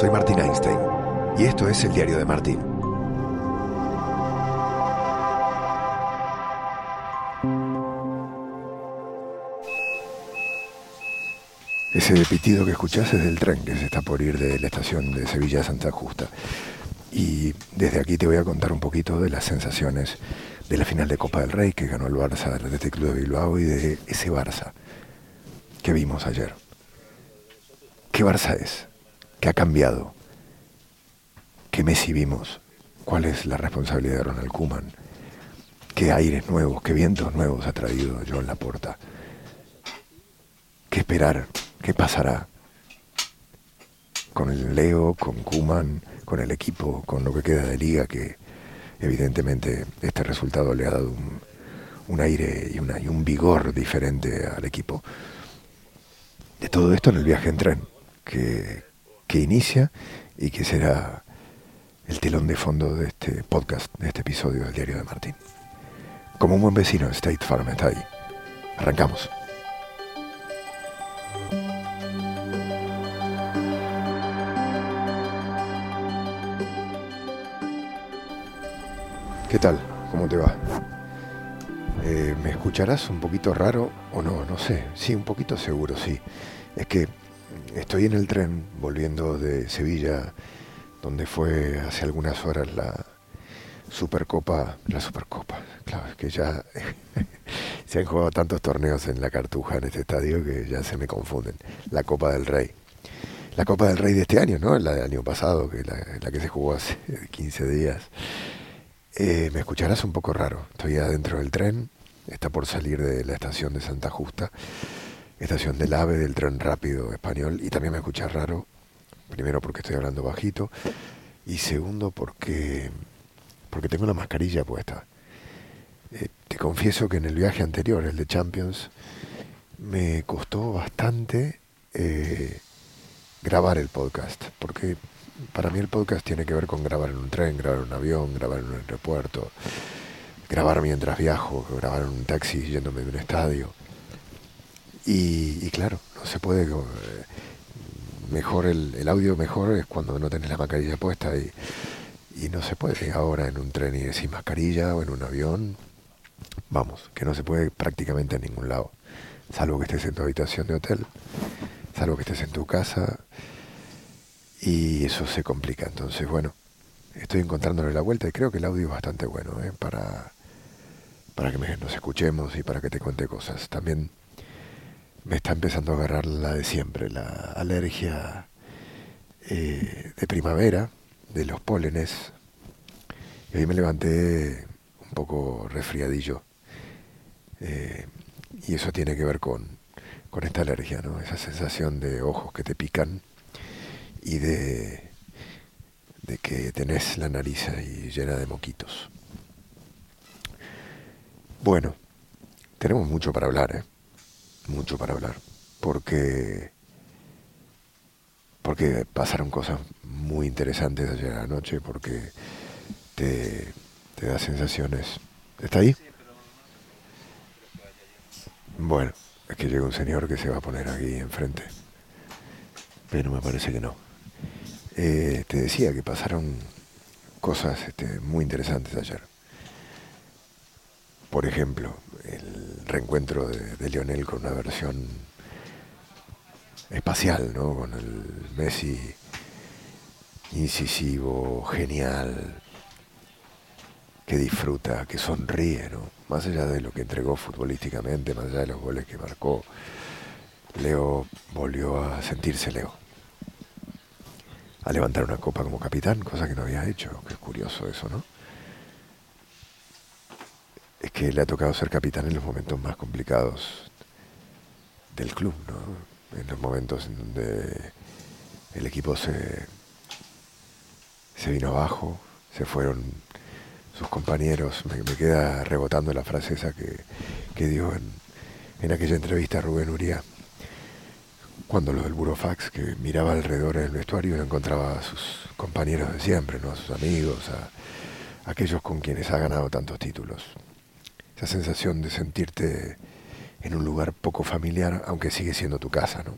soy Martín Einstein y esto es el diario de Martín. Ese pitido que escuchás es del tren que se está por ir de la estación de Sevilla a Santa Justa. Y desde aquí te voy a contar un poquito de las sensaciones de la final de Copa del Rey que ganó el Barça de este Club de Bilbao y de ese Barça que vimos ayer. ¿Qué Barça es? ¿Qué ha cambiado? ¿Qué Messi vimos? ¿Cuál es la responsabilidad de Ronald Koeman? ¿Qué aires nuevos, qué vientos nuevos ha traído John Laporta? ¿Qué esperar? ¿Qué pasará? Con el Leo, con Kuman, con el equipo, con lo que queda de liga, que evidentemente este resultado le ha dado un, aire y, y un vigor diferente al equipo. De todo esto en el viaje en tren, que, que inicia y que será el telón de fondo de este podcast, de este episodio del Diario de Martín. Como un buen vecino, State Farm está ahí. Arrancamos. ¿Qué tal? ¿Cómo te va? Eh, ¿Me escucharás un poquito raro o no? No sé. Sí, un poquito seguro, sí. Es que estoy en el tren volviendo de Sevilla, donde fue hace algunas horas la Supercopa. La Supercopa, claro, es que ya se han jugado tantos torneos en la Cartuja, en este estadio, que ya se me confunden. La Copa del Rey. La Copa del Rey de este año, ¿no? La del año pasado, que la, que se jugó hace 15 días. Eh, me escucharás un poco raro. Estoy adentro del tren. Está por salir de la estación de Santa Justa, estación del AVE del tren rápido español. Y también me escuchas raro. Primero porque estoy hablando bajito. Y segundo porque, porque tengo la mascarilla puesta. Eh, te confieso que en el viaje anterior, el de Champions, me costó bastante eh, grabar el podcast. Porque para mí el podcast tiene que ver con grabar en un tren, grabar en un avión, grabar en un aeropuerto, grabar mientras viajo, grabar en un taxi yéndome de un estadio. Y, claro, no se puede... Eh, mejor el, audio mejor es cuando no tenés la mascarilla puesta y, y no se puede ahora en un tren y sin mascarilla o en un avión. Vamos, que no se puede prácticamente en ningún lado. Salvo que estés en tu habitación de hotel, salvo que estés en tu casa y eso se complica. Entonces, bueno, estoy encontrándole la vuelta y creo que el audio es bastante bueno ¿eh? para, para que nos escuchemos y para que te cuente cosas. También me está empezando a agarrar la de siempre, la alergia eh, de primavera, de los pólenes. Y hoy me levanté un poco resfriadillo. Eh, y eso tiene que ver con, con esta alergia, ¿no? Esa sensación de ojos que te pican y de, de que tenés la nariz ahí llena de moquitos. Bueno, tenemos mucho para hablar, ¿eh? Mucho para hablar. Porque, porque pasaron cosas muy interesantes ayer anoche, porque te, te da sensaciones. ¿Está ahí? Bueno, es que llega un señor que se va a poner aquí enfrente. Pero me parece que no. Eh, te decía que pasaron cosas este, muy interesantes ayer. Por ejemplo, el reencuentro de, Lionel con una versión espacial, ¿no? Con el Messi incisivo, genial, que disfruta, que sonríe, ¿no? Más allá de lo que entregó futbolísticamente, más allá de los goles que marcó, Leo volvió a sentirse Leo a levantar una copa como capitán, cosa que no había hecho. Qué curioso eso, ¿no? Es que le ha tocado ser capitán en los momentos más complicados del club, ¿no? En los momentos en donde el equipo se, se vino abajo, se fueron sus compañeros. Me, queda rebotando la frase esa que, que dio en, en aquella entrevista a Rubén Uría cuando lo del burofax, que miraba alrededor en el vestuario y encontraba a sus compañeros de siempre, ¿no? a sus amigos, a, aquellos con quienes ha ganado tantos títulos. Esa sensación de sentirte en un lugar poco familiar, aunque sigue siendo tu casa, ¿no?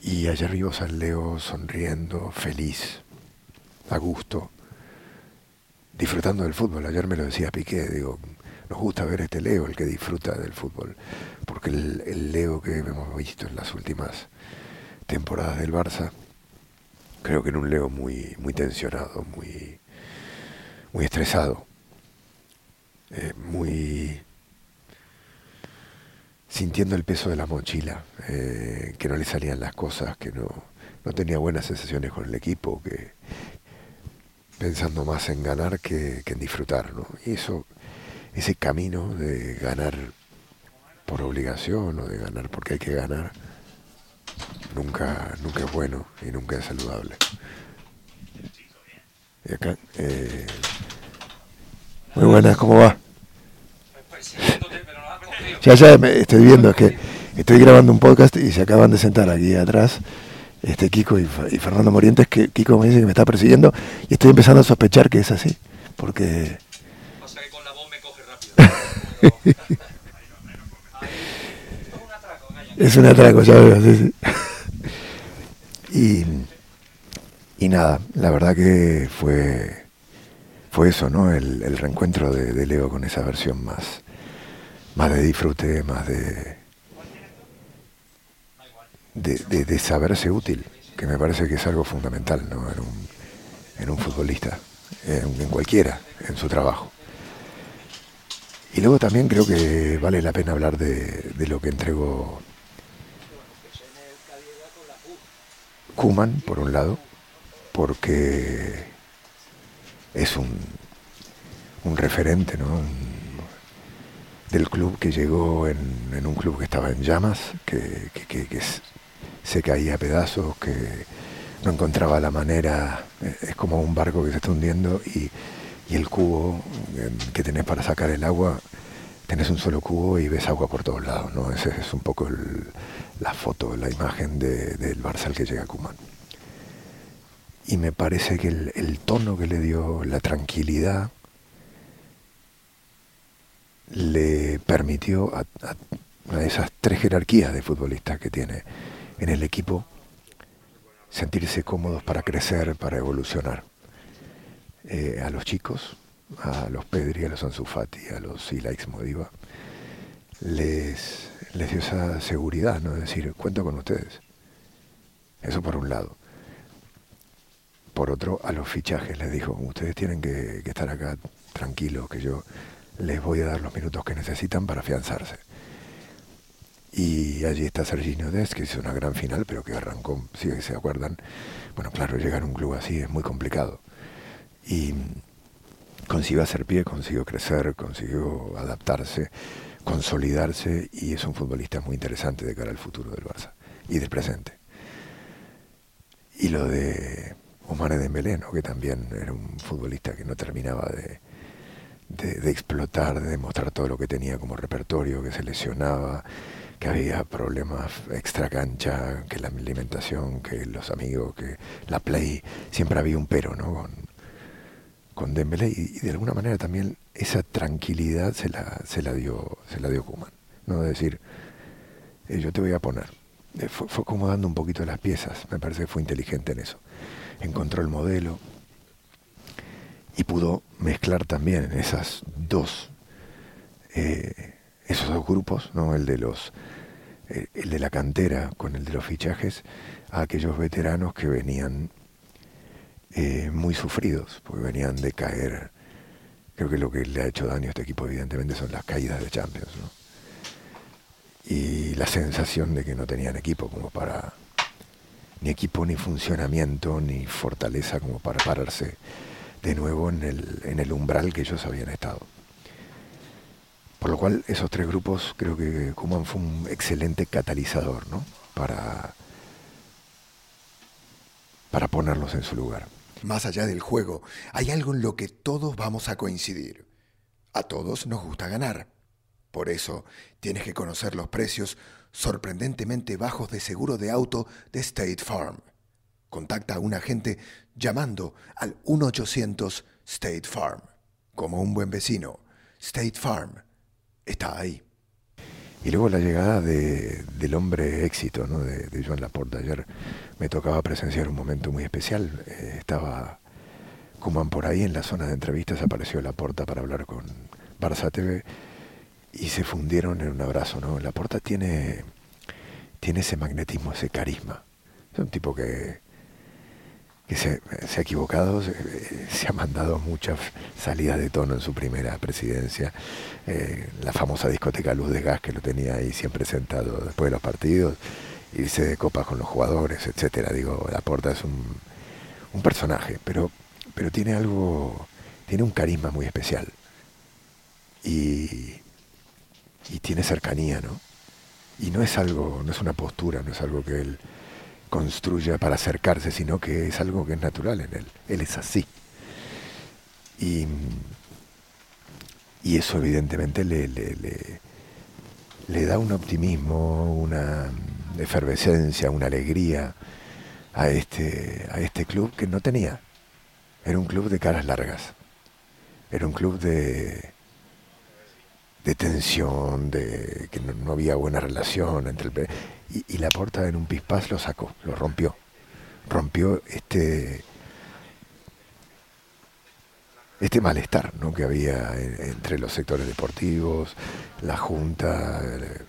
Y allá arriba San sonriendo, feliz, a gusto, disfrutando del fútbol. Ayer me lo decía Piqué, digo, nos gusta ver este Leo, el que disfruta del fútbol, porque el, Leo que hemos visto en las últimas temporadas del Barça, creo que era un Leo muy, muy tensionado, muy, muy estresado, eh, muy sintiendo el peso de la mochila, eh, que no le salían las cosas, que no, no tenía buenas sensaciones con el equipo, que pensando más en ganar que, en disfrutar, ¿no? Y eso, ese camino de ganar por obligación o de ganar porque hay que ganar, nunca, nunca es bueno y nunca es saludable. Y acá, eh, muy buenas, ¿cómo va? Ya, ya estoy viendo, es que estoy grabando un podcast y se acaban de sentar aquí atrás este Kiko y, Fernando Morientes, que Kiko me dice que me está persiguiendo y estoy empezando a sospechar que es así, porque... Pasa que con la voz me coge rápido. es un atraco, ya veo, sí, sí. Y, nada, la verdad que fue, fue eso, ¿no? El, reencuentro de, Leo con esa versión más, más de disfrute, más de, de, saberse útil, que me parece que es algo fundamental ¿no? en, un, en un futbolista, en, cualquiera, en su trabajo. Y luego también creo que vale la pena hablar de, de lo que entregó Kuman, por un lado, porque es un, un referente ¿no? Del club que llegó en, un club que estaba en llamas, que, se caía a pedazos, que no encontraba la manera, eh, es como un barco que se está hundiendo y, el cubo eh, que tenés para sacar el agua, tenés un solo cubo y ves agua por todos lados, ¿no? Esa es un poco la foto, la imagen del Barça al que llega Kuman. Y me parece que el, tono que le dio, la tranquilidad, le permitió a esas tres jerarquías de futbolistas que tiene en el equipo, sentirse cómodos para crecer, para evolucionar. Eh, a los chicos, a los Pedri, a los Anzufati, a los Silaix Modiva, les, les dio esa seguridad, ¿no? Decir, cuento con ustedes. Eso por un lado. Por otro, a los fichajes les dijo, ustedes tienen que, que estar acá tranquilos, que yo les voy a dar los minutos que necesitan para afianzarse. Y allí está Serginho Des, que hizo una gran final, pero que arrancó, si se acuerdan. Bueno, claro, llegar a un club así es muy complicado. Y consiguió hacer pie, consiguió crecer, consiguió adaptarse, consolidarse y es un futbolista muy interesante de cara al futuro del Barça y del presente. Y lo de Omar Dembélé, ¿no? que también era un futbolista que no terminaba de, de, explotar, de demostrar todo lo que tenía como repertorio, que se lesionaba, que había problemas extra cancha, que la alimentación, que los amigos, que la play, siempre había un pero, ¿no? Con, con Dembélé y, de alguna manera también esa tranquilidad se la, se la dio, se la dio Kuman, ¿no? De decir, eh, yo te voy a poner. Eh, fue, fue acomodando un poquito las piezas, me parece que fue inteligente en eso. Encontró el modelo y pudo mezclar también esas dos eh, esos dos grupos, ¿no? el de los eh, el de la cantera con el de los fichajes, a aquellos veteranos que venían eh, muy sufridos, porque venían de caer. Creo que lo que le ha hecho daño a este equipo, evidentemente, son las caídas de Champions. ¿no? Y la sensación de que no tenían equipo como para. ni equipo, ni funcionamiento, ni fortaleza como para pararse de nuevo en el, en el umbral que ellos habían estado. Por lo cual esos tres grupos creo que Kuman fue un excelente catalizador ¿no? para, para ponerlos en su lugar. Más allá del juego, hay algo en lo que todos vamos a coincidir. A todos nos gusta ganar. Por eso tienes que conocer los precios sorprendentemente bajos de seguro de auto de State Farm. Contacta a un agente llamando al 1-800 State Farm. Como un buen vecino, State Farm está ahí. Y luego la llegada de, del hombre éxito, ¿no? de, de Joan Laporta. Ayer me tocaba presenciar un momento muy especial. Eh, estaba Kuman por ahí en la zona de entrevistas, apareció Laporta para hablar con Barça TV y se fundieron en un abrazo. ¿no? Laporta tiene, tiene ese magnetismo, ese carisma. Es un tipo que, que se, ha equivocado, se, se, ha mandado muchas salidas de tono en su primera presidencia. Eh, la famosa discoteca Luz de Gas que lo tenía ahí siempre sentado después de los partidos, irse de copas con los jugadores, etcétera. Digo, Laporta es un, un personaje, pero, pero tiene algo, tiene un carisma muy especial. Y, y tiene cercanía, ¿no? Y no es algo, no es una postura, no es algo que él construya para acercarse, sino que es algo que es natural en él. Él es así. Y, y eso evidentemente le, le, le, le, da un optimismo, una efervescencia, una alegría a este, a este club que no tenía. Era un club de caras largas. Era un club de, de tensión, de que no, había buena relación entre el y, y la porta en un pispás lo sacó, lo rompió, rompió este este malestar ¿no? que había en, entre los sectores deportivos, la junta, eh,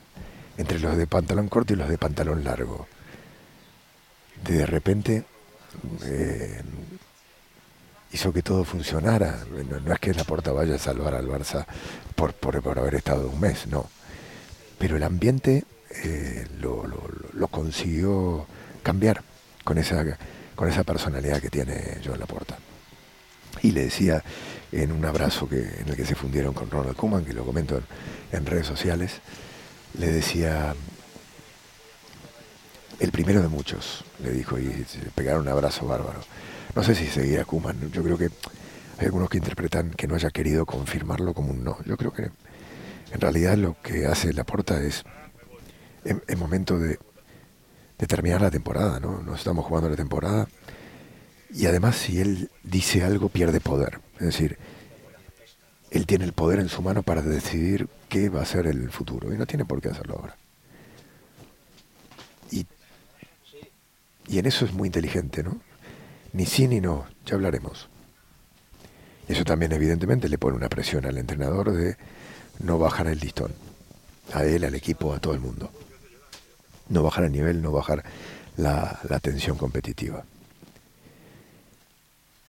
entre los de pantalón corto y los de pantalón largo. De repente eh, hizo que todo funcionara. No, es que la porta vaya a salvar al Barça por, por, haber estado un mes, no. Pero el ambiente eh, lo, consiguió cambiar con esa, con esa personalidad que tiene Joan Laporta. Y le decía en un abrazo que, en el que se fundieron con Ronald Koeman, que lo comento en, redes sociales, le decía, el primero de muchos, le dijo, y pegaron un abrazo bárbaro. No sé si seguía Kuman, yo creo que hay algunos que interpretan que no haya querido confirmarlo como un no. Yo creo que en realidad lo que hace Laporta es, en momento de, de, terminar la temporada, ¿no? Nos estamos jugando la temporada y además si él dice algo pierde poder. Es decir, él tiene el poder en su mano para decidir qué va a ser el futuro y no tiene por qué hacerlo ahora. Y, y en eso es muy inteligente, ¿no? Ni sí ni no, ya hablaremos. Eso también evidentemente le pone una presión al entrenador de no bajar el listón. A él, al equipo, a todo el mundo. No bajar el nivel, no bajar la, la tensión competitiva.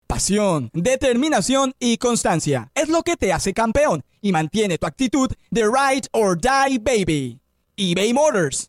Pasión, determinación y constancia es lo que te hace campeón y mantiene tu actitud de ride or die baby. eBay Motors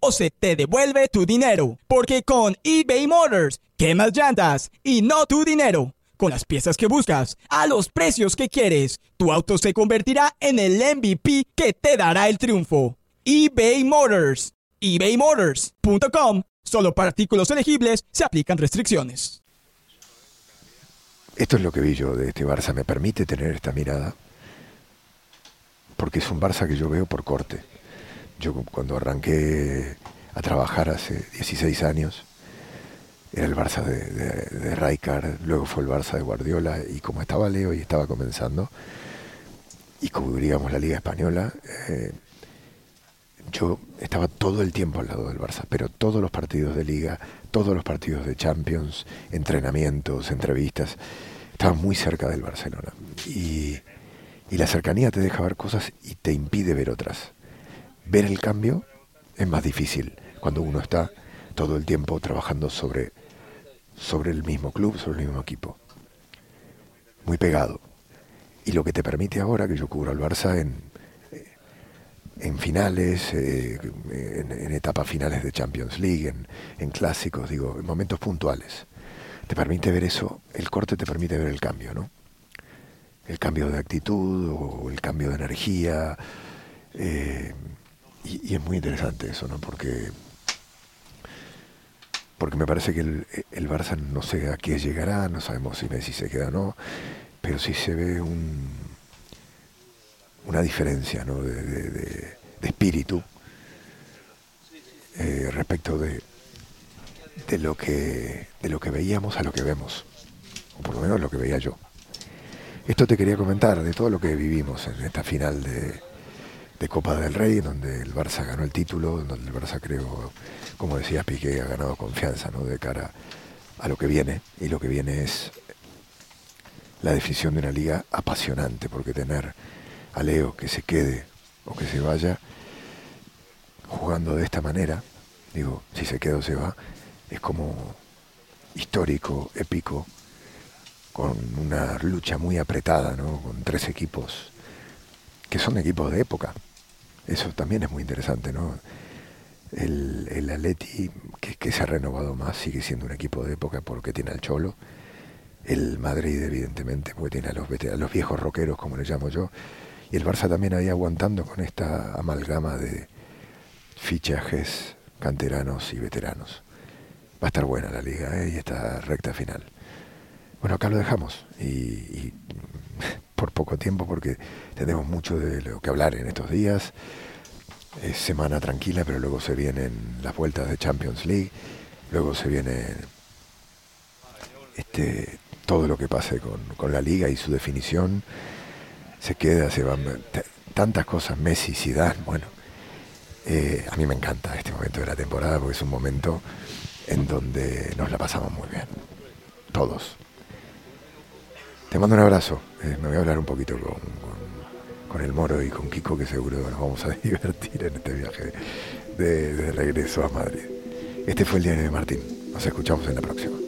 o se te devuelve tu dinero. Porque con eBay Motors, quemas llantas y no tu dinero. Con las piezas que buscas, a los precios que quieres, tu auto se convertirá en el MVP que te dará el triunfo. eBay Motors. ebaymotors.com. Solo para artículos elegibles se aplican restricciones. Esto es lo que vi yo de este Barça. Me permite tener esta mirada. Porque es un Barça que yo veo por corte. Yo cuando arranqué a trabajar hace 16 años, era el Barça de, de, luego fue el Barça de Guardiola, y como estaba Leo y estaba comenzando, y cubríamos la Liga Española, eh, yo estaba todo el tiempo al lado del Barça, pero todos los partidos de Liga, todos los partidos de Champions, entrenamientos, entrevistas, estaba muy cerca del Barcelona. Y la cercanía te deja ver cosas y te impide ver otras ver el cambio es más difícil cuando uno está todo el tiempo trabajando sobre, sobre el mismo club, sobre el mismo equipo. Muy pegado. Y lo que te permite ahora, que yo cubro al Barça en, en finales, eh, en, etapas finales de Champions League, en, en clásicos, digo, en momentos puntuales, te permite ver eso, el corte te permite ver el cambio, ¿no? El cambio de actitud o el cambio de energía. Eh, y, es muy interesante eso, ¿no? Porque, porque me parece que el, el, Barça no sé a qué llegará, no sabemos si Messi se queda o no, pero sí se ve un, una diferencia ¿no? de, espíritu eh, respecto de, de, lo que, de lo que veíamos a lo que vemos, o por lo menos lo que veía yo. Esto te quería comentar de todo lo que vivimos en esta final de, de Copa del Rey, donde el Barça ganó el título, donde el Barça creo, como decía Piqué, ha ganado confianza ¿no? de cara a lo que viene. Y lo que viene es la definición de una liga apasionante, porque tener a Leo que se quede o que se vaya jugando de esta manera, digo, si se queda o se va, es como histórico, épico, con una lucha muy apretada, ¿no? con tres equipos que son equipos de época. Eso también es muy interesante, ¿no? El, el Atleti, que, se ha renovado más, sigue siendo un equipo de época porque tiene al Cholo. El Madrid, evidentemente, porque tiene a los, a los viejos roqueros, como le llamo yo. Y el Barça también ahí aguantando con esta amalgama de fichajes canteranos y veteranos. Va a estar buena la liga ¿eh? y esta recta final. Bueno, acá lo dejamos y, por poco tiempo porque tenemos mucho de lo que hablar en estos días. Es semana tranquila, pero luego se vienen las vueltas de Champions League, luego se viene este, todo lo que pase con, la liga y su definición. Se queda, se van tantas cosas, Messi, Zidane, bueno. Eh, a mí me encanta este momento de la temporada porque es un momento en donde nos la pasamos muy bien. Todos. Te mando un abrazo. Eh, me voy a hablar un poquito con, con, el Moro y con Kiko, que seguro nos vamos a divertir en este viaje de, regreso a Madrid. Este fue el diario de Martín. Nos escuchamos en la próxima.